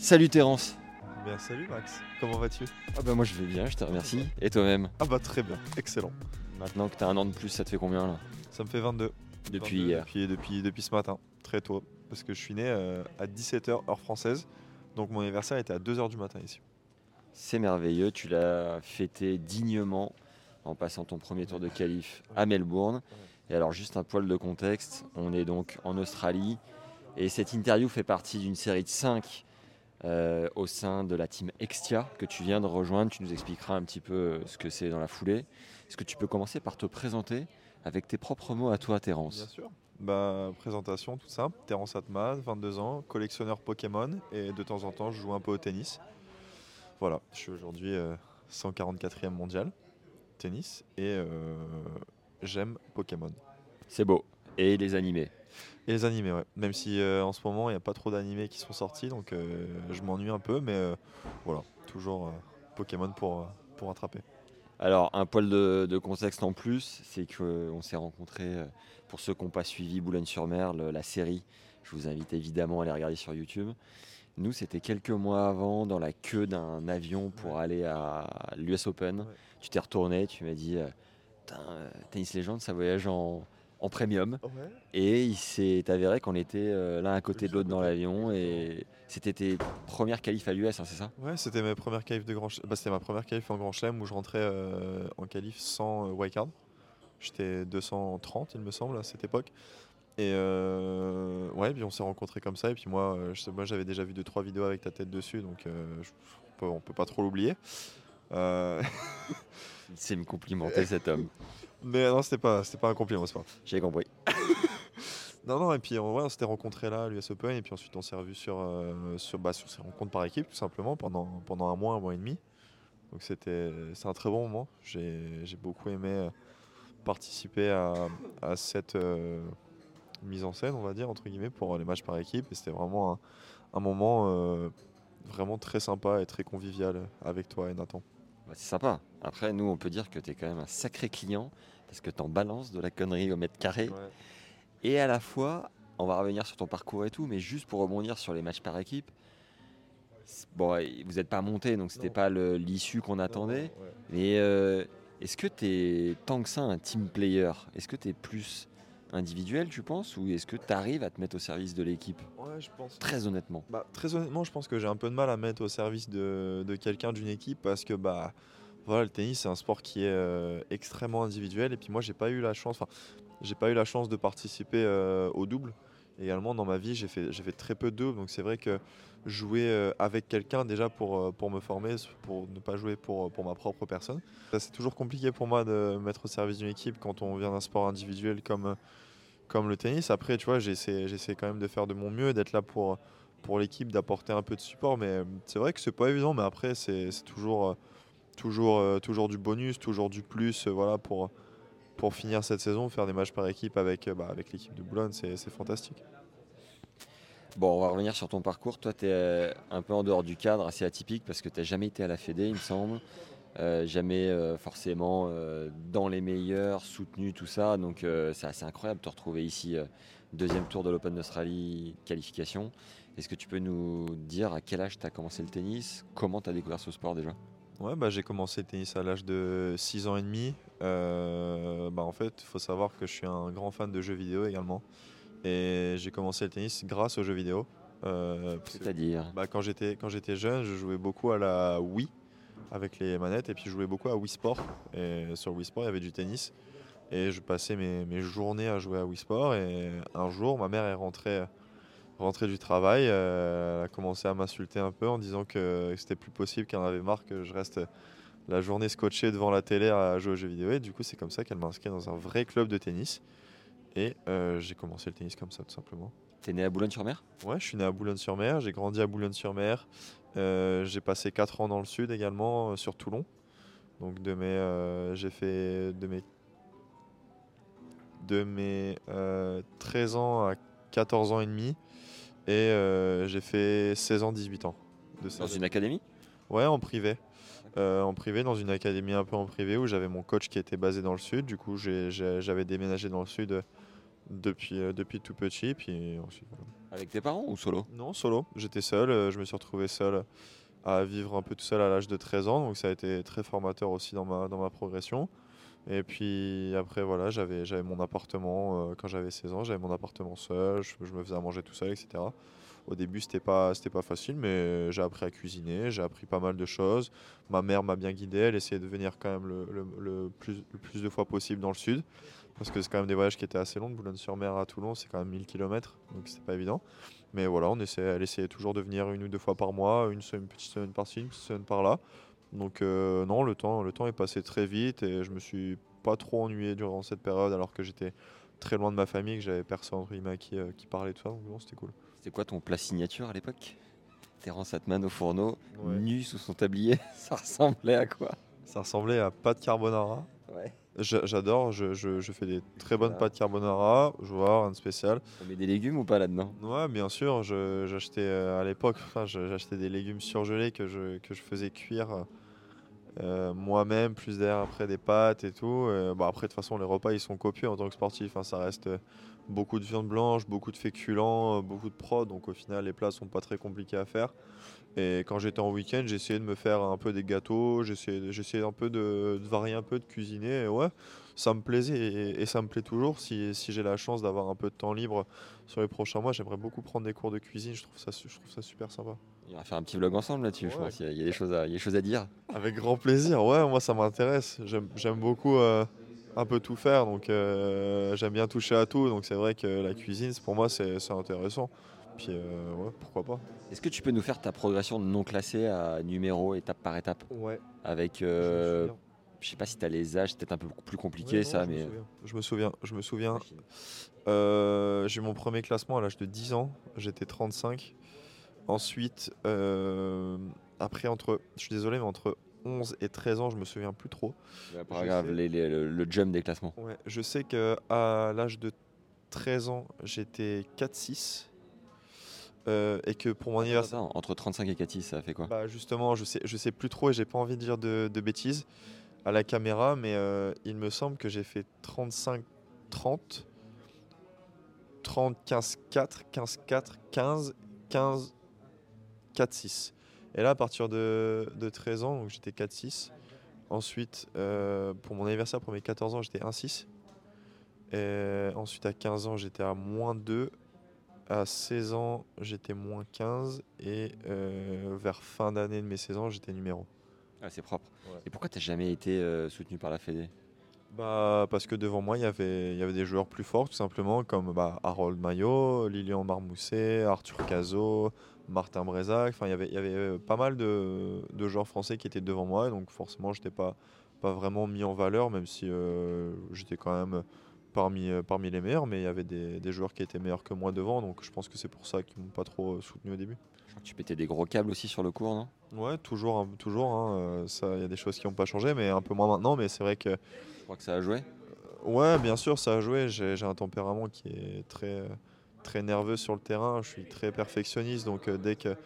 Salut Terence. Bien, salut Max, comment vas-tu? Ah bah moi je vais bien, je te remercie. Et toi-même? Ah bah très bien, excellent. Maintenant que t'as un an de plus, ça te fait combien là? Ça me fait 22. Depuis 22 hier. depuis, depuis, depuis ce matin, très tôt. Parce que je suis né euh, à 17h heure française. Donc mon anniversaire était à 2h du matin ici. C'est merveilleux, tu l'as fêté dignement en passant ton premier tour de qualif à Melbourne. Et alors juste un poil de contexte, on est donc en Australie et cette interview fait partie d'une série de 5 au sein de la team Extia que tu viens de rejoindre. Tu nous expliqueras un petit peu euh, ce que c'est dans la foulée. Est-ce que tu peux commencer par te présenter avec tes propres mots à toi Terence? Bien sûr. Bah, présentation tout simple. Terence Atmaz, 22 ans, collectionneur Pokémon. Et de temps en temps, je joue un peu au tennis. Voilà, je suis aujourd'hui euh, 144e mondial tennis. Et euh, j'aime Pokémon. C'est beau. Et les animés? Et les animés, ouais. Même si euh, en ce moment, il n'y a pas trop d'animés qui sont sortis, donc euh, je m'ennuie un peu, mais euh, voilà, toujours Pokémon pour, pour attraper. Alors, un poil de, de contexte en plus, c'est qu'on s'est rencontrés, pour ceux qui n'ont pas suivi Boulogne-sur-Mer, la série, je vous invite évidemment à aller regarder sur YouTube. Nous, c'était quelques mois avant, dans la queue d'un avion pour aller à l'US Open. Ouais. Tu t'es retourné, tu m'as dit, Tennis Legend, ça voyage en, en premium. Ouais. Et il s'est avéré qu'on était euh, l'un à côté de l'autre dans l'avion. Et c'était tes premières qualifs à l'US, hein, c'est ça? Ouais, c'était ma première qualif de grand bah, c'était ma première qualif en grand chelem où je rentrais euh, en qualif sans euh, wildcard. J'étais 230 il me semble à cette époque. Et euh, ouais, puis on s'est rencontrés comme ça et puis moi euh, je moi j'avais déjà vu deux trois vidéos avec ta tête dessus donc je- on, peut, on peut pas trop l'oublier. C'est me complimenter cet homme. mais non, c'était pas c'était pas un compliment, c'est pas. J'ai compris. Non, non, et puis on, ouais, on s'était rencontrés là à l'US Open, et puis ensuite on s'est revus sur, euh, sur, bah, sur ces rencontres par équipe, tout simplement, pendant, pendant un mois, un mois et demi. Donc c'était un très bon moment. J'ai j'ai beaucoup aimé euh, participer à, à cette euh, mise en scène, on va dire, entre guillemets, pour les matchs par équipe. Et c'était vraiment un, un moment euh, vraiment très sympa et très convivial avec toi et Nathan. Bah, c'est sympa. Après, nous, on peut dire que tu es quand même un sacré client parce que tu en balances de la connerie au mètre carré. Et à la fois, on va revenir sur ton parcours et tout, mais juste pour rebondir sur les matchs par équipe, bon, vous n'êtes pas monté, donc c'était pas l'issue qu'on attendait. Ouais. Mais euh, est-ce que tu es tant que ça un team player Est-ce que tu es plus individuel, tu penses, ou est-ce que tu arrives à te mettre au service de l'équipe Ouais, je pense. Très honnêtement. Bah, très honnêtement, je pense que j'ai un peu de mal à mettre au service de, de quelqu'un d'une équipe parce que bah voilà, le tennis c'est un sport qui est euh, extrêmement individuel et puis moi j'ai pas eu la chance, enfin j'ai pas eu la chance de participer euh, au double. Également dans ma vie j'ai fait j'ai fait très peu de donc c'est vrai que jouer euh, avec quelqu'un déjà pour, euh, pour me former, pour ne pas jouer pour, pour ma propre personne. C'est toujours compliqué pour moi de me mettre au service d'une équipe quand on vient d'un sport individuel comme, comme le tennis. Après tu vois j'essaie j'essaie quand même de faire de mon mieux, d'être là pour pour l'équipe d'apporter un peu de support. Mais euh, c'est vrai que c'est pas évident. Mais après, c'est c'est toujours, euh, toujours, euh, toujours du bonus, toujours du plus. euh, voilà, pour, pour finir cette saison, faire des matchs par équipe avec, euh, bah, avec l'équipe de Boulogne, c'est fantastique. Bon, on va revenir sur ton parcours. Toi, tu es un peu en dehors du cadre, assez atypique, parce que tu n'as jamais été à la Fédé, il me semble. Euh, jamais euh, forcément euh, dans les meilleurs, soutenu, tout ça. Donc euh, c'est assez incroyable de te retrouver ici, euh, deuxième tour de l'Open d'Australie, qualification. Est-ce que tu peux nous dire à quel âge tu as commencé le tennis? Comment tu as découvert ce sport déjà? Ouais, bah, j'ai commencé le tennis à l'âge de 6 ans et demi. Euh, bah, en fait, il faut savoir que je suis un grand fan de jeux vidéo également. Et j'ai commencé le tennis grâce aux jeux vidéo. Euh, C'est-à-dire Bah, quand j'étais quand j'étais jeune, je jouais beaucoup à la Wii avec les manettes et puis je jouais beaucoup à Wii Sport. Et sur Wii Sport, il y avait du tennis. Et je passais mes, mes journées à jouer à Wii Sport. Et un jour, ma mère est rentrée, rentrée du travail. euh, elle a commencé à m'insulter un peu en disant que c'était plus possible, qu'elle en avait marre que je reste la journée scotché devant la télé à jouer aux jeux vidéo. Et du coup, c'est comme ça qu'elle m'a inscrit dans un vrai club de tennis. Et euh, j'ai commencé le tennis comme ça, tout simplement. T'es né à Boulogne-sur-Mer? Ouais, je suis né à Boulogne-sur-Mer, j'ai grandi à Boulogne-sur-Mer. Euh, j'ai passé 4 ans dans le sud également, euh, sur Toulon. Donc de mes, j'ai fait de mes, de mes euh, 13 ans à 14 ans et demi. Et euh, j'ai fait 16 ans, 18 ans. De Dans une académie? Ouais, en privé. Euh, en privé, dans une académie un peu en privé où j'avais mon coach qui était basé dans le sud. Du coup, j'avais déménagé dans le sud euh, depuis, euh, depuis tout petit. Puis ensuite, voilà. Avec tes parents ou solo? Non, solo. J'étais seul. Je me suis retrouvé seul à vivre un peu tout seul à l'âge de 13 ans. Donc ça a été très formateur aussi dans ma, dans ma progression. Et puis après, voilà, j'avais mon appartement. euh, quand j'avais 16 ans, j'avais mon appartement seul. Je, me faisais à manger tout seul, etc. Au début, c'était pas, pas facile, mais j'ai appris à cuisiner. J'ai appris pas mal de choses. Ma mère m'a bien guidé. Elle essayait de venir quand même le, le- plus, le plus de fois possible dans le sud. Parce que c'est quand même des voyages qui étaient assez longs. de Boulogne-sur-Mer à Toulon, c'est quand même 1000 km. Donc c'était pas évident. Mais voilà, on essaie, elle essayait toujours de venir une ou deux fois par mois, une, semaine, une petite semaine par-ci, une petite semaine par-là. Donc euh, non, le temps, le temps est passé très vite et je me suis pas trop ennuyé durant cette période alors que j'étais très loin de ma famille, que j'avais personne qui, euh, qui parlait de ça. Donc non, c'était cool. C'était quoi ton plat signature à l'époque? Terence Atman au fourneau, Ouais. nu sous son tablier, ça ressemblait à quoi? Ça ressemblait à pâte carbonara. Ouais. J'a- J'adore, je, je- je fais des très bonnes pâtes carbonara, je vois, rien de spécial. On met des légumes ou pas là-dedans? Ouais, bien sûr. J'achetais euh, à l'époque, enfin, j'achetais des légumes surgelés que je, que je faisais cuire euh, moi-même, plus derrière après des pâtes et tout. Euh, après, de toute façon, les repas ils sont copieux en tant que sportif. hein, ça reste euh, beaucoup de viande blanche, beaucoup de féculents, beaucoup de prod. Donc au final, les plats sont pas très compliqués à faire. Et quand j'étais en week-end, j'essayais de me faire un peu des gâteaux, j'essayais un peu de, varier un peu, de cuisiner. Et ouais, ça me plaisait et, et ça me plaît toujours. Si, si j'ai la chance d'avoir un peu de temps libre sur les prochains mois, j'aimerais beaucoup prendre des cours de cuisine. Je trouve ça, je trouve ça super sympa. On va faire un petit vlog ensemble là-dessus, je pense. Il y, a- il y a des choses à, il y a des choses à dire. Avec grand plaisir. Ouais, moi ça m'intéresse. J'aime j'aime beaucoup euh, un peu tout faire. Donc euh, j'aime bien toucher à tout. Donc c'est vrai que la cuisine, pour moi, c'est c'est intéressant. Puis euh, ouais, pourquoi pas. Est-ce que tu peux nous faire ta progression non classée à numéro, étape par étape? Ouais. Avec, je sais pas si tu as les âges, c'est peut-être un peu plus compliqué ça, mais. Je me souviens. Je me souviens. Euh, j'ai eu mon premier classement à l'âge de 10 ans, j'étais 35. Ensuite, euh, après, entre, je suis désolé, mais entre 11 et 13 ans, je me souviens plus trop. Ouais, pas Je grave, sais. les- les- le, le jump des classements. Ouais, je sais qu'à l'âge de 13 ans, j'étais 4-6. Euh, et que pour mon anniversaire. Entre 35 et 4 ça fait quoi? Bah justement, je sais, je sais plus trop et j'ai pas envie de dire de, de bêtises à la caméra, mais euh, il me semble que j'ai fait 35, 30, 30, 15, 4, 15, 4, 15, 15, 4, 6. Et là, à partir de, de 13 ans, donc j'étais 4, 6. Ensuite, euh, pour mon anniversaire, pour mes 14 ans, j'étais 1, 6. Et ensuite, à 15 ans, j'étais à moins 2. À 16 ans, j'étais moins 15. Et euh, vers fin d'année de mes 16 ans, j'étais numéro. Ah, C'est propre. Ouais. Et pourquoi t'as jamais été euh, soutenu par la Fédé? Bah, parce que devant moi, il y avait, il y avait des joueurs plus forts, tout simplement, comme bah, Harold Maillot, Lilian Marmousset, Arthur Cazot, Martin Brezac. Enfin, il y avait, il y avait euh, pas mal de, de joueurs français qui étaient devant moi. Donc, forcément, je n'étais pas, pas vraiment mis en valeur, même si euh, j'étais quand même parmi, euh, parmi les meilleurs. Mais il y avait des, des joueurs qui étaient meilleurs que moi devant. Donc, je pense que c'est pour ça qu'ils m'ont pas trop soutenu au début. Je crois que tu pétais des gros câbles aussi sur le cours, non? Ouais, toujours, toujours. hein, ça, il y a des choses qui n'ont pas changé, mais un peu moins maintenant. Mais c'est vrai que Je crois que ça a joué? Ouais, bien sûr, ça a joué. J'ai un tempérament qui est très, très nerveux sur le terrain. Je suis très perfectionniste, donc euh, dès que,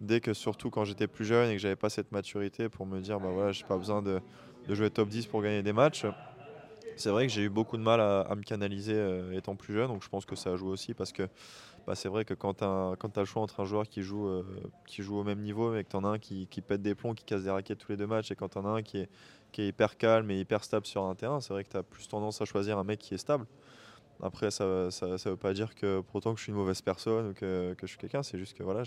dès que surtout quand j'étais plus jeune et que j'avais pas cette maturité pour me dire, bah voilà, j'ai pas besoin de, de jouer top 10 pour gagner des matchs. C'est vrai que j'ai eu beaucoup de mal à, me canaliser euh, étant plus jeune, donc je pense que ça a joué aussi parce que bah, c'est vrai que quand tu as, le choix entre un joueur qui joue, euh, qui joue au même niveau et que tu en as un qui, qui pète des plombs, qui casse des raquettes tous les deux matchs, et quand tu en as un qui est, qui est hyper calme et hyper stable sur un terrain, c'est vrai que tu as plus tendance à choisir un mec qui est stable. Après, ça ne veut pas dire que pour autant que je suis une mauvaise personne ou que, que je suis quelqu'un, c'est juste que voilà,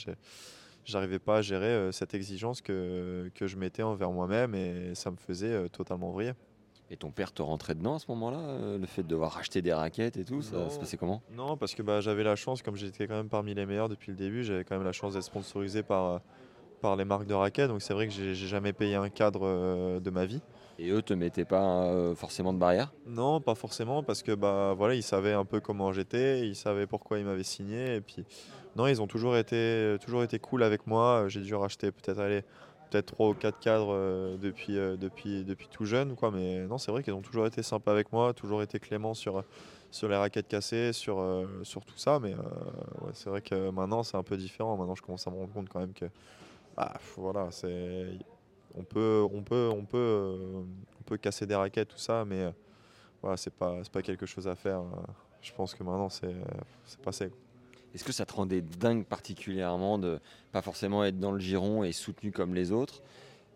j'arrivais pas à gérer euh, cette exigence que, que je mettais envers moi-même et ça me faisait euh, totalement vriller. Et ton père te rentrait dedans à ce moment-là euh, Le fait de devoir racheter des raquettes et tout, ça se passait comment? Non, parce que bah, j'avais la chance, comme j'étais quand même parmi les meilleurs depuis le début, j'avais quand même la chance d'être sponsorisé par, par les marques de raquettes. Donc c'est vrai que j'ai jamais payé un cadre de ma vie. Et eux te mettaient pas euh, forcément de barrière? Non, pas forcément, parce que bah voilà, ils savaient un peu comment j'étais, ils savaient pourquoi ils m'avaient signé, et puis non, ils ont toujours été, toujours été cool avec moi. J'ai dû racheter peut-être aller peut-être trois ou quatre cadres euh, depuis, euh, depuis, depuis tout jeune, quoi. Mais non, c'est vrai qu'ils ont toujours été sympas avec moi, toujours été cléments sur, sur les raquettes cassées, sur, sur tout ça. Mais c'est vrai que maintenant, c'est un peu différent. Maintenant, je commence à me rendre compte quand même que, bah, voilà, c'est, on peut, on peut, on peut, on peut casser des raquettes, tout ça, mais voilà, c'est pas, c'est pas quelque chose à faire. Je pense que maintenant, c'est, c'est passé. Est-ce que ça te rendait dingue particulièrement de pas forcément être dans le giron et soutenu comme les autres?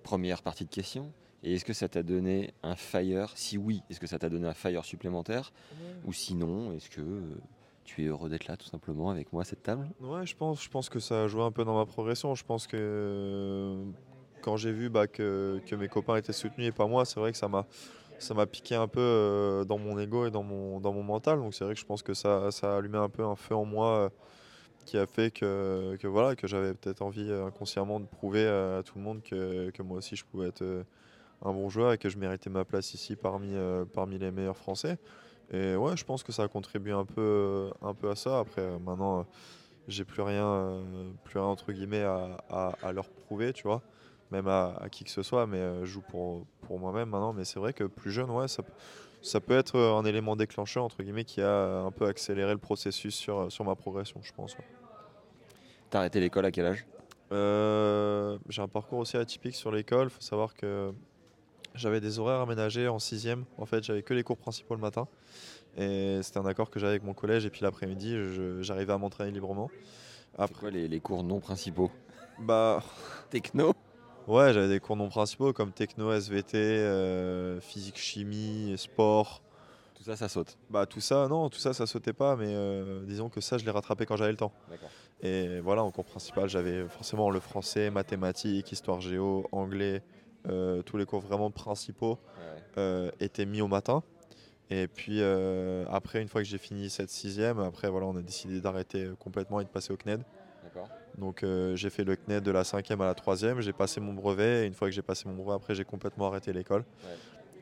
Première partie de question. Et est-ce que ça t'a donné un fire? Si oui, est-ce que ça t'a donné un fire supplémentaire? Ou sinon, est-ce que euh, tu es heureux d'être là tout simplement avec moi à cette table? Ouais, je pense, je pense que ça a joué un peu dans ma progression. Je pense que euh, quand j'ai vu bah, que, mes copains étaient soutenus et pas moi, c'est vrai que ça m'a ça m'a piqué un peu euh, dans mon ego et dans mon, dans mon mental. Donc c'est vrai que je pense que ça, ça a allumé un peu un feu en moi euh, qui a fait que, que voilà, que j'avais peut-être envie euh, inconsciemment de prouver à tout le monde que, que, moi aussi je pouvais être un bon joueur et que je méritais ma place ici parmi, parmi les meilleurs Français. Et ouais, je pense que ça a contribué un peu, un peu à ça. Après, maintenant, j'ai plus rien, plus rien entre guillemets à, à, à leur prouver, tu vois même à, qui que ce soit, mais euh, je joue pour, pour moi-même maintenant. Mais c'est vrai que plus jeune, ouais, ça, ça peut être euh, un élément déclencheur, entre guillemets, qui a un peu accéléré le processus sur, sur ma progression, je pense. T'as arrêté l'école à quel âge? Euh, J'ai un parcours aussi atypique sur l'école. Il faut savoir que j'avais des horaires aménagés en sixième. En fait, j'avais que les cours principaux le matin. Et c'était un accord que j'avais avec mon collège. Et puis l'après-midi, j'arrivais à m'entraîner librement. Après quoi les, les, cours non principaux? Bah. Techno? Ouais, j'avais des cours non principaux comme techno, SVT, euh, physique, chimie, sport. Tout ça, ça saute Bah tout ça, non, tout ça, ça sautait pas, mais euh, disons que ça, je l'ai rattrapé quand j'avais le temps. Et voilà, en cours principal, j'avais forcément le français, mathématiques, histoire géo, anglais, euh, tous les cours vraiment principaux étaient mis au matin. Et puis après, une fois que j'ai fini cette sixième, après voilà, on a décidé d'arrêter complètement et de passer au CNED. Donc euh, j'ai fait le CNED de la cinquième à la troisième, j'ai passé mon brevet et une fois que j'ai passé mon brevet, après j'ai complètement arrêté l'école.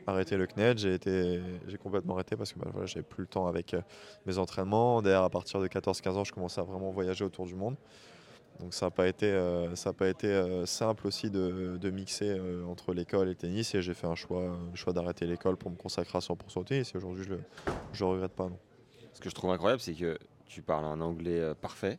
Arrêté le CNED, j'ai été, j'ai complètement arrêté parce que bah, voilà, j'avais plus le temps avec euh, mes entraînements. D'ailleurs, à partir de 14-15 ans, je commençais à vraiment voyager autour du monde. Donc ça n'a pas été, euh, ça pas été simple aussi de, de mixer entre l'école et le tennis. Et j'ai fait un choix, un choix d'arrêter l'école pour me consacrer à 100% au tennis. Et aujourd'hui, je ne regrette pas. Non. Ce que je trouve incroyable, c'est que tu parles un anglais parfait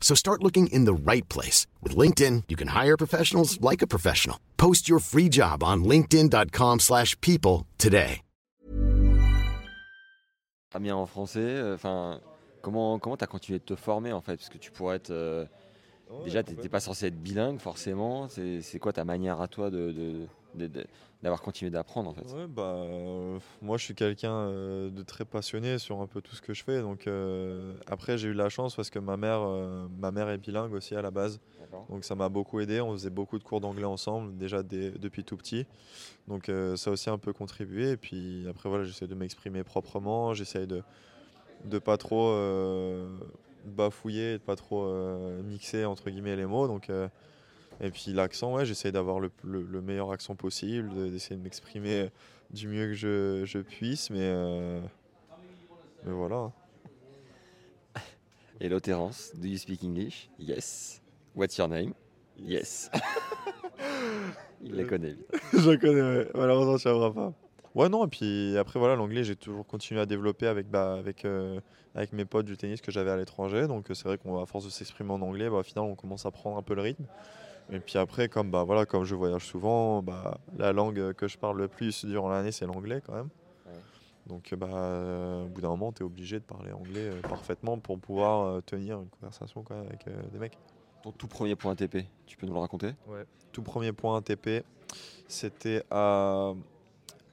So start looking in the right place. With LinkedIn, you can hire professionals like a professional. Post your free job on linkedin.com slash people today. Pas bien en français, euh, enfin, comment comment t'as continué de te former en fait? Parce que tu pourrais être... Euh, ouais, déjà, t'étais pas censé être bilingue forcément. C'est quoi ta manière à toi de, de, de, de d'avoir continué d'apprendre en fait ouais, bah, euh, Moi je suis quelqu'un euh, de très passionné sur un peu tout ce que je fais. Donc euh, après j'ai eu la chance parce que ma mère, ma mère est bilingue aussi à la base. Donc ça m'a beaucoup aidé. On faisait beaucoup de cours d'anglais ensemble déjà dès, depuis tout petit. Donc ça a aussi un peu contribué. Et puis après voilà j'essaie de m'exprimer proprement. J'essaie de de pas trop bafouiller, de pas trop mixer entre guillemets les mots. Donc et puis l'accent, ouais, j'essaie d'avoir le, le, le, meilleur accent possible, d'essayer de m'exprimer du mieux que je, je puisse, mais, euh, mais voilà. Hello Terence, do you speak English? Yes. What's your name? Yes. Il la connaît. je connais, ouais. malheureusement tu ne pas. Ouais, non, et puis après, voilà, l'anglais, j'ai toujours continué à développer avec, bah, avec, euh, avec mes potes du tennis que j'avais à l'étranger. Donc c'est vrai qu'à force de s'exprimer en anglais, bah, au final, on commence à prendre un peu le rythme. Et puis après, comme, bah, voilà, comme je voyage souvent, bah, la langue que je parle le plus durant l'année, c'est l'anglais quand même. Ouais. Donc bah, euh, au bout d'un moment, tu es obligé de parler anglais euh, parfaitement pour pouvoir euh, tenir une conversation quand même, avec euh, des mecs. Ton tout premier point ATP, tu peux nous le raconter? Ouais, tout premier point ATP, c'était à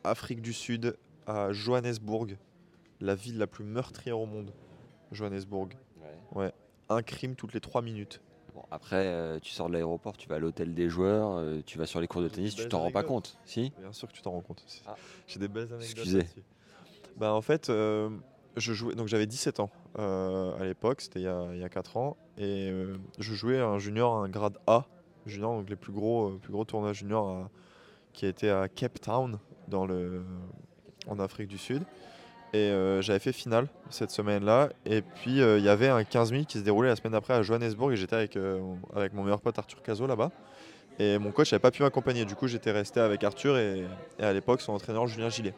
Afrique du Sud, à Johannesburg, la ville la plus meurtrière au monde. Johannesburg. Un crime toutes les 3 minutes. Bon, après, euh, tu sors de l'aéroport, tu vas à l'hôtel des joueurs, euh, tu vas sur les cours de tennis, tu t'en rends pas compte, si Bien sûr que tu t'en rends compte. Ah. J'ai des belles anecdotes. Excusez. Bah, en fait, euh, je jouais, donc j'avais 17 ans à l'époque, c'était il, y a- il y a 4 ans, et je jouais un junior, un grade A, junior, donc les plus gros, plus gros tournois junior à- qui a été à Cape Town, dans le, en Afrique du Sud. Et euh, j'avais fait finale cette semaine-là. Et puis euh, il y avait un 15 000 qui se déroulait la semaine d'après à Johannesburg. Et j'étais avec, euh, avec mon meilleur pote Arthur Cazot là-bas. Et mon coach n'avait pas pu m'accompagner. Du coup, j'étais resté avec Arthur et, et à l'époque son entraîneur Julien Gillet.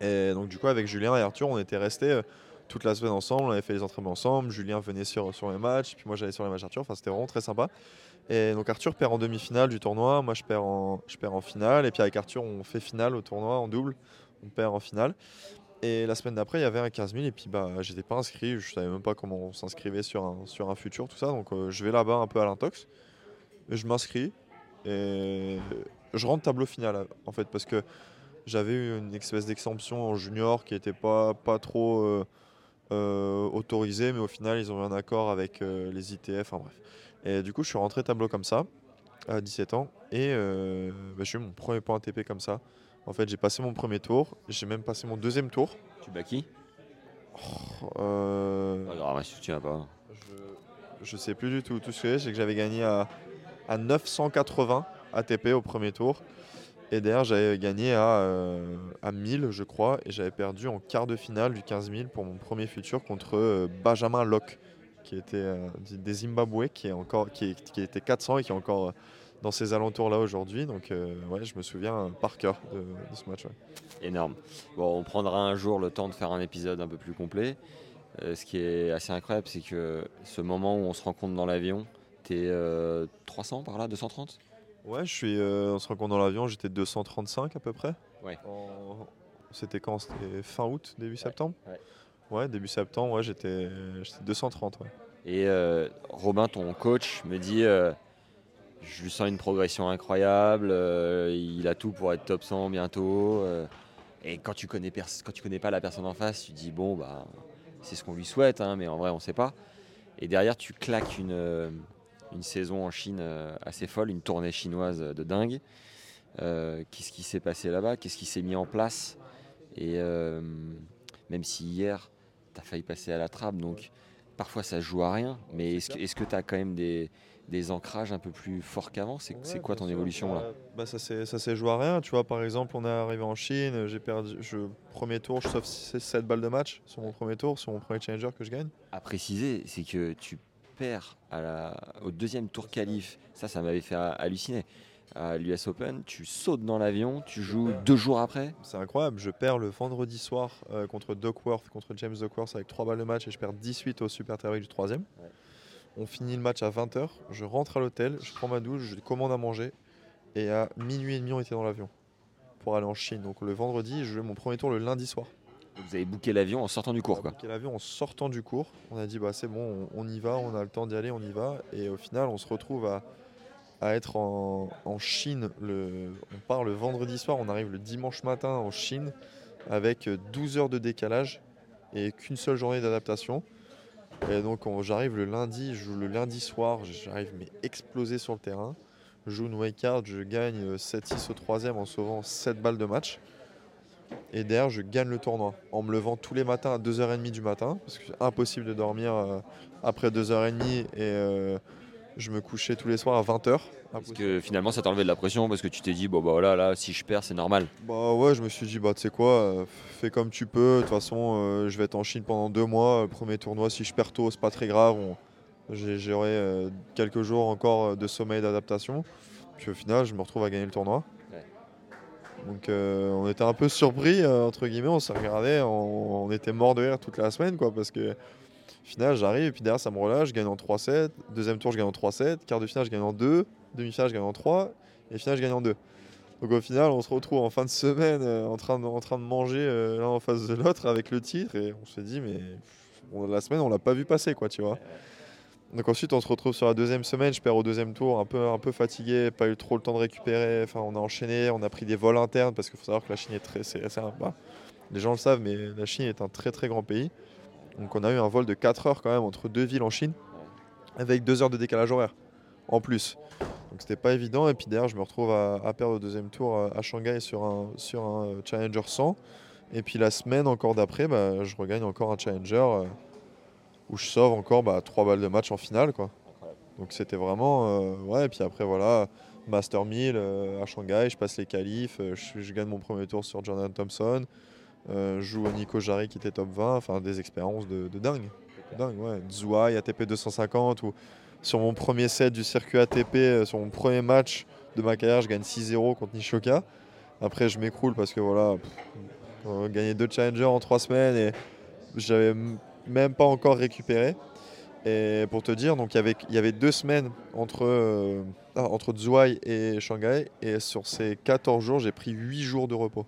Et donc, du coup, avec Julien et Arthur, on était restés toute la semaine ensemble. On avait fait les entraînements ensemble. Julien venait sur, sur les matchs. Puis moi, j'allais sur les matchs Arthur. Enfin, c'était vraiment très sympa. Et donc, Arthur perd en demi-finale du tournoi. Moi, je perds, en, je perds en finale. Et puis, avec Arthur, on fait finale au tournoi en double. On perd en finale. Et la semaine d'après, il y avait un 15 000 et puis bah, j'étais pas inscrit, je savais même pas comment on s'inscrivait sur un, sur un futur, tout ça. Donc euh, je vais là-bas un peu à l'intox, je m'inscris et je rentre tableau final en fait parce que j'avais eu une espèce d'exemption en junior qui était pas, pas trop euh, euh, autorisée, mais au final ils ont eu un accord avec les ITF, enfin bref. Et du coup, je suis rentré tableau comme ça à 17 ans et bah, j'ai mon premier point ATP comme ça. En fait, j'ai passé mon premier tour, j'ai même passé mon deuxième tour. Tu bats qui? Euh, Pas grave, si tu tiens pas. je, je sais plus du tout. Tout ce que j'ai, c'est que j'avais gagné à, à 980 ATP au premier tour. Et derrière, j'avais gagné à, euh, à 1000, je crois. Et j'avais perdu en quart de finale du 15 000 pour mon premier futur contre euh, Benjamin Locke, qui était euh, des Zimbabwe, qui, est encore, qui, est- qui était 400 et qui est encore euh, dans ces alentours-là aujourd'hui. Donc, euh, ouais, je me souviens euh, par cœur de, de ce match. ouais. Énorme. Bon, on prendra un jour le temps de faire un épisode un peu plus complet. Euh, ce qui est assez incroyable, c'est que ce moment où on se rencontre dans l'avion, t'es euh, 300 par là, 230 Ouais, je suis, on se rencontre dans l'avion, j'étais 235 à peu près. Ouais. En- C'était quand? C'était fin août, début septembre? ouais. Ouais, début septembre, ouais, j'étais j'étais 230. Ouais. Et Robin, ton coach, me dit Je lui sens une progression incroyable, euh, il a tout pour être top 100 bientôt. euh, et quand tu, connais connais pas la personne en face, tu dis Bon, bah, c'est ce qu'on lui souhaite, hein, mais en vrai, on sait pas. Et derrière, tu claques une, euh, saison en Chine assez folle, une tournée chinoise de dingue. Qu'est-ce qui s'est passé là-bas? Qu'est-ce qui s'est mis en place? Et même si hier, tu as failli passer à la trappe, donc parfois ça joue à rien, mais est-ce que tu as quand même des, des ancrages un peu plus forts qu'avant? C'est Ouais, quoi ton sûr. évolution là? Bah, bah, Ça s'est ça s'est joué à rien. Tu vois, par exemple, on est arrivé en Chine, j'ai perdu. Je, premier tour, je sauve 7 balles de match sur mon premier tour, sur mon premier challenger que je gagne. À préciser, c'est que tu perds à la, au deuxième tour qualif, ça, ça m'avait fait halluciner. À l'US Open, tu sautes dans l'avion, tu joues deux jours après. C'est incroyable. Je perds le vendredi soir euh, contre Duckworth, contre James Duckworth avec 3 balles de match et je perds 18 au super tiebreak du troisième. Ouais. On finit le match à 20h. Je rentre à l'hôtel, je prends ma douche, je commande à manger. Et à minuit et demi, on était dans l'avion pour aller en Chine. Donc le vendredi, je jouais mon premier tour le lundi soir. Vous avez booké l'avion en sortant du cours. On a Quoi. l'avion en sortant du cours. On a dit bah c'est bon, on, on y va, on a le temps d'y aller, on y va. Et au final, on se retrouve à, à être en, en Chine. Le, on part le vendredi soir, on arrive le dimanche matin en Chine avec 12 heures de décalage et qu'une seule journée d'adaptation. Et donc on- j'arrive le lundi, je joue le lundi soir, j'arrive mais explosé sur le terrain. Je joue une wildcard, je gagne euh, 7-6 au troisième en sauvant 7 balles de match. Et derrière, je gagne le tournoi en me levant tous les matins à 2h30 du matin, parce que c'est impossible de dormir euh, après 2h30 et euh, je me couchais tous les soirs à 20h. Parce que finalement, ça t'a enlevé de la pression parce que tu t'es dit, bon, bah voilà, là, si je perds, c'est normal. Bah ouais, je me suis dit, bah tu sais quoi, euh, fais comme tu peux. De toute façon, euh, je vais être en Chine pendant deux mois. Le premier tournoi, si je perds tôt, c'est pas très grave. On- j'ai- J'aurai euh, quelques jours encore de sommeil d'adaptation. Puis au final, je me retrouve à gagner le tournoi. Ouais. Donc euh, on était un peu surpris, euh, entre guillemets. On s'est regardé, on, on était mort de rire toute la semaine, quoi, parce que final, j'arrive et puis derrière, ça me relâche. Je gagne en 3-7. Deuxième tour, je gagne en 3-7. Quart de finale, je gagne en 2. Demi-finale, je gagne en 3. Et finale, je gagne en 2. Donc au final, on se retrouve en fin de semaine euh, en, train de, en train de manger euh, l'un en face de l'autre avec le titre et on se dit mais la semaine on l'a pas vu passer quoi tu vois. Donc ensuite, on se retrouve sur la deuxième semaine. Je perds au deuxième tour, un peu, un peu fatigué, pas eu trop le temps de récupérer. Enfin, on a enchaîné, on a pris des vols internes parce qu'il faut savoir que la Chine est très. C'est, bah, les gens le savent, mais la Chine est un très très grand pays. Donc on a eu un vol de 4 heures quand même entre deux villes en Chine, avec 2 heures de décalage horaire en plus. Donc c'était pas évident. Et puis d'ailleurs, je me retrouve à, perdre au deuxième tour à Shanghai sur un, sur un Challenger 100. Et puis la semaine encore d'après, bah, je regagne encore un Challenger euh, où je sauve encore bah, 3 balles de match en finale. Quoi. Donc c'était vraiment. Euh, ouais, et puis après, voilà, Master 1000 euh, à Shanghai, je passe les qualifs, je, gagne mon premier tour sur Jordan Thompson, je joue au Nico Jarry qui était top 20, enfin des expériences de, dingue. Dingue, ouais. Zouai, ATP 250, ou sur mon premier set du circuit ATP, sur mon premier match de ma carrière, je gagne 6-0 contre Nishoka. Après, je m'écroule parce que voilà, gagné deux challengers en trois semaines et j'avais même pas encore récupéré. Et pour te dire, donc il y avait, y avait deux semaines entre, euh, ah, entre Zhuai et Shanghai. Et sur ces 14 jours, j'ai pris 8 jours de repos.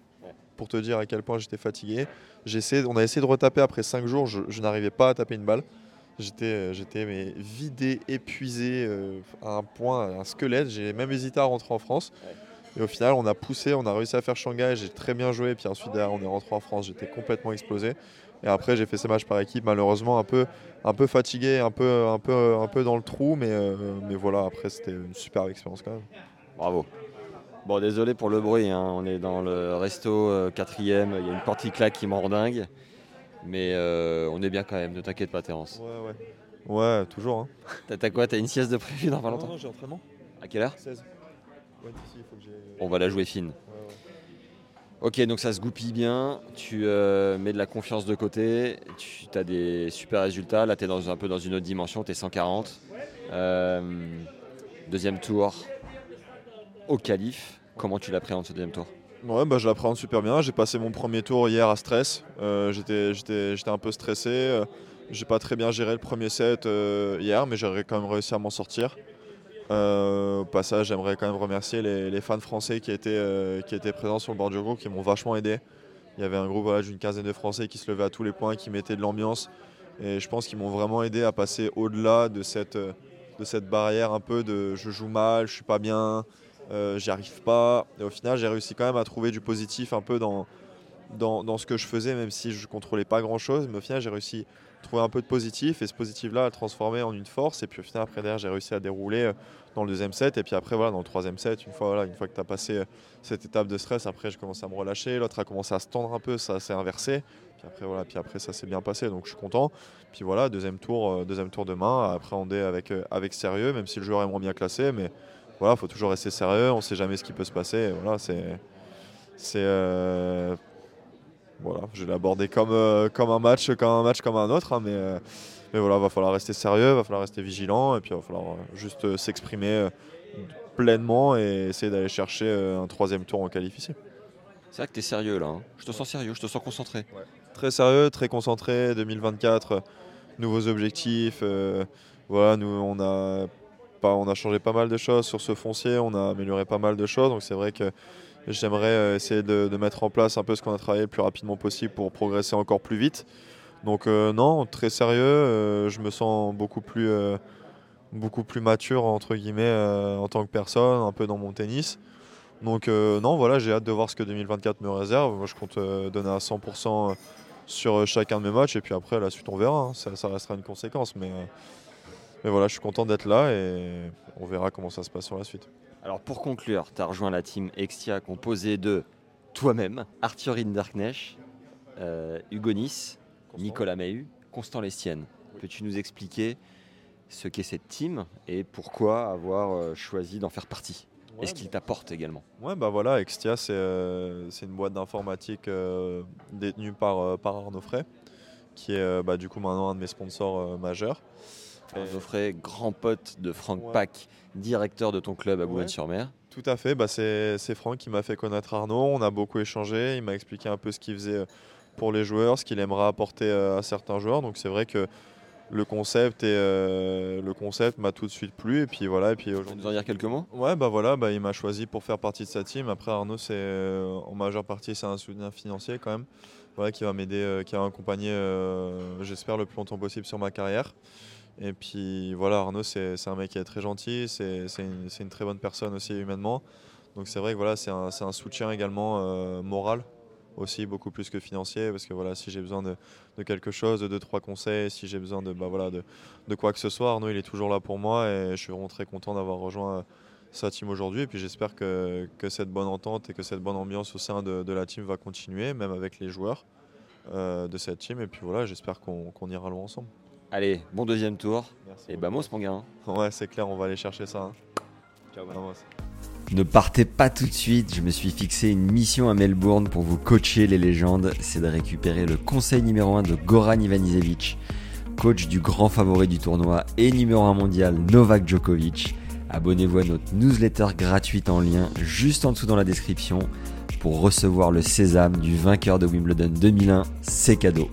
Pour te dire à quel point j'étais fatigué. on a essayé de retaper après 5 jours, je, n'arrivais pas à taper une balle. J'étais, mais vidé, épuisé, euh, à un point, un squelette. J'ai même hésité à rentrer en France. Et au final, on a poussé, on a réussi à faire Shanghai, j'ai très bien joué. Puis ensuite, derrière, on est rentré en France, j'étais complètement explosé. Et après, j'ai fait ces matchs par équipe, malheureusement un peu, un peu fatigué, un peu, un, peu, un peu dans le trou. Mais, euh, mais voilà, après, c'était une superbe expérience quand même. Bravo. Bon, désolé pour le bruit, hein. on est dans le resto euh, quatrième, il y a une qui claque qui m'en dingue. Mais euh, on est bien quand même, ne t'inquiète pas, Terence. Ouais, ouais. Ouais, toujours. Hein. T'as quoi? T'as une sieste de prévu dans pas longtemps? Non, non j'ai entraînement. À quelle heure? 16. On va la jouer fine. Ok, donc ça se goupille bien, tu euh, mets de la confiance de côté, tu as des super résultats. Là, tu es dans, un peu dans une autre dimension, tu es 140. deuxième tour au calife. Comment tu l'appréhendes ce deuxième tour Ouais, bah, je l'appréhende super bien. J'ai passé mon premier tour hier à stress. Euh, j'étais un peu stressé. Euh, j'ai pas très bien géré le premier set hier, mais j'ai quand même réussi à m'en sortir. Euh, au passage, j'aimerais quand même remercier les, fans français qui étaient, euh, qui étaient présents sur le bord du groupe, qui m'ont vachement aidé. Il y avait un groupe d'une quinzaine de Français qui se levaient à tous les points, qui mettaient de l'ambiance. Et je pense qu'ils m'ont vraiment aidé à passer au-delà de cette, de cette barrière un peu de je joue mal, je suis pas bien, euh, j'y pas. Et au final, j'ai réussi quand même à trouver du positif un peu dans, dans, dans, ce que je faisais, même si je contrôlais pas grand-chose. Mais au final, j'ai réussi trouver un peu de positif et ce positif-là à transformer en une force. Et puis au final, après derrière, j'ai réussi à dérouler euh, dans le deuxième set. Et puis après, voilà, dans le troisième set, une fois, voilà, une fois que tu as passé euh, cette étape de stress, après, je commence à me relâcher. L'autre a commencé à se tendre un peu, ça s'est inversé. Puis après, voilà, puis après, ça s'est bien passé. Donc je suis content. Puis voilà, deuxième tour, euh, deuxième tour demain, à appréhender avec, avec sérieux, même si le joueur est moins bien classé. Mais voilà, il faut toujours rester sérieux. On ne sait jamais ce qui peut se passer. voilà, c'est. C'est voilà, je l'ai abordé comme, euh, comme un match, comme un match comme un autre, hein, mais, euh, mais voilà, va falloir rester sérieux, va falloir rester vigilant, et puis il va falloir euh, juste s'exprimer pleinement et essayer d'aller chercher un troisième tour en qualifié. C'est vrai que tu es sérieux là, hein. je te sens sérieux, je te sens concentré. Très sérieux, très concentré, 2024, nouveaux objectifs. voilà, nous on a, pas, on a changé pas mal de choses sur ce foncier, on a amélioré pas mal de choses, donc c'est vrai que J'aimerais euh, essayer de, mettre en place un peu ce qu'on a travaillé le plus rapidement possible pour progresser encore plus vite. Donc euh, non, très sérieux, euh, je me sens beaucoup plus, beaucoup plus mature entre guillemets en tant que personne, un peu dans mon tennis. Donc non, voilà, j'ai hâte de voir ce que 2024 me réserve. Moi, je compte donner à 100% sur chacun de mes matchs et puis après la suite on verra. Hein. Ça, ça, restera une conséquence, mais, mais voilà, je suis content d'être là et on verra comment ça se passe sur la suite. Alors pour conclure, tu as rejoint la team Extia composée de toi-même, Arthur Hinderknecht, euh, Hugo Nice, Nicolas Mahut, Constant Lestienne. Peux-tu nous expliquer ce qu'est cette team et pourquoi avoir euh, choisi d'en faire partie et ce qu'il t'apporte également? Ouais, bah voilà, Extia, c'est euh, une boîte d'informatique détenue par, par Arnaud Frey, qui est bah, du coup maintenant un de mes sponsors majeurs. Arnaud Frey, grand pote de Franck Pack, directeur de ton club à Boulogne-sur-Mer. Tout à fait, bah c'est Franck qui m'a fait connaître Arnaud, on a beaucoup échangé, il m'a expliqué un peu ce qu'il faisait euh, pour les joueurs, ce qu'il aimerait apporter euh, à certains joueurs. Donc c'est vrai que le concept et euh, le concept m'a tout de suite plu et puis voilà et puis aujourd'hui. nous en dire quelques mots? Ouais bah voilà bah, il m'a choisi pour faire partie de sa team. Après Arnaud c'est en majeure partie c'est un soutien financier quand même voilà qui va m'aider qui va m'accompagner j'espère le plus longtemps possible sur ma carrière. Et puis voilà, Arnaud, c'est un mec qui est très gentil, c'est une, très bonne personne aussi humainement. Donc c'est vrai que voilà, c'est un, soutien également moral aussi beaucoup plus que financier parce que voilà si j'ai besoin de, quelque chose de deux trois conseils si j'ai besoin de bah de, quoi que ce soit Arnaud il est toujours là pour moi et je suis vraiment très content d'avoir rejoint sa team aujourd'hui. Et puis j'espère que, que, cette bonne entente et que cette bonne ambiance au sein de, la team va continuer même avec les joueurs euh, de cette team. Et puis voilà j'espère qu'on ira loin ensemble allez bon deuxième tour. Et bah mon gars ouais c'est clair on va aller chercher ça hein. Ciao, ne partez pas tout de suite, je me suis fixé une mission à Melbourne pour vous coacher les légendes, c'est de récupérer le conseil numéro 1 de Goran Ivanisevic, coach du grand favori du tournoi et numéro 1 mondial Novak Djokovic. Abonnez-vous à notre newsletter gratuite en lien juste en dessous dans la description pour recevoir le sésame du vainqueur de Wimbledon 2001, c'est cadeau.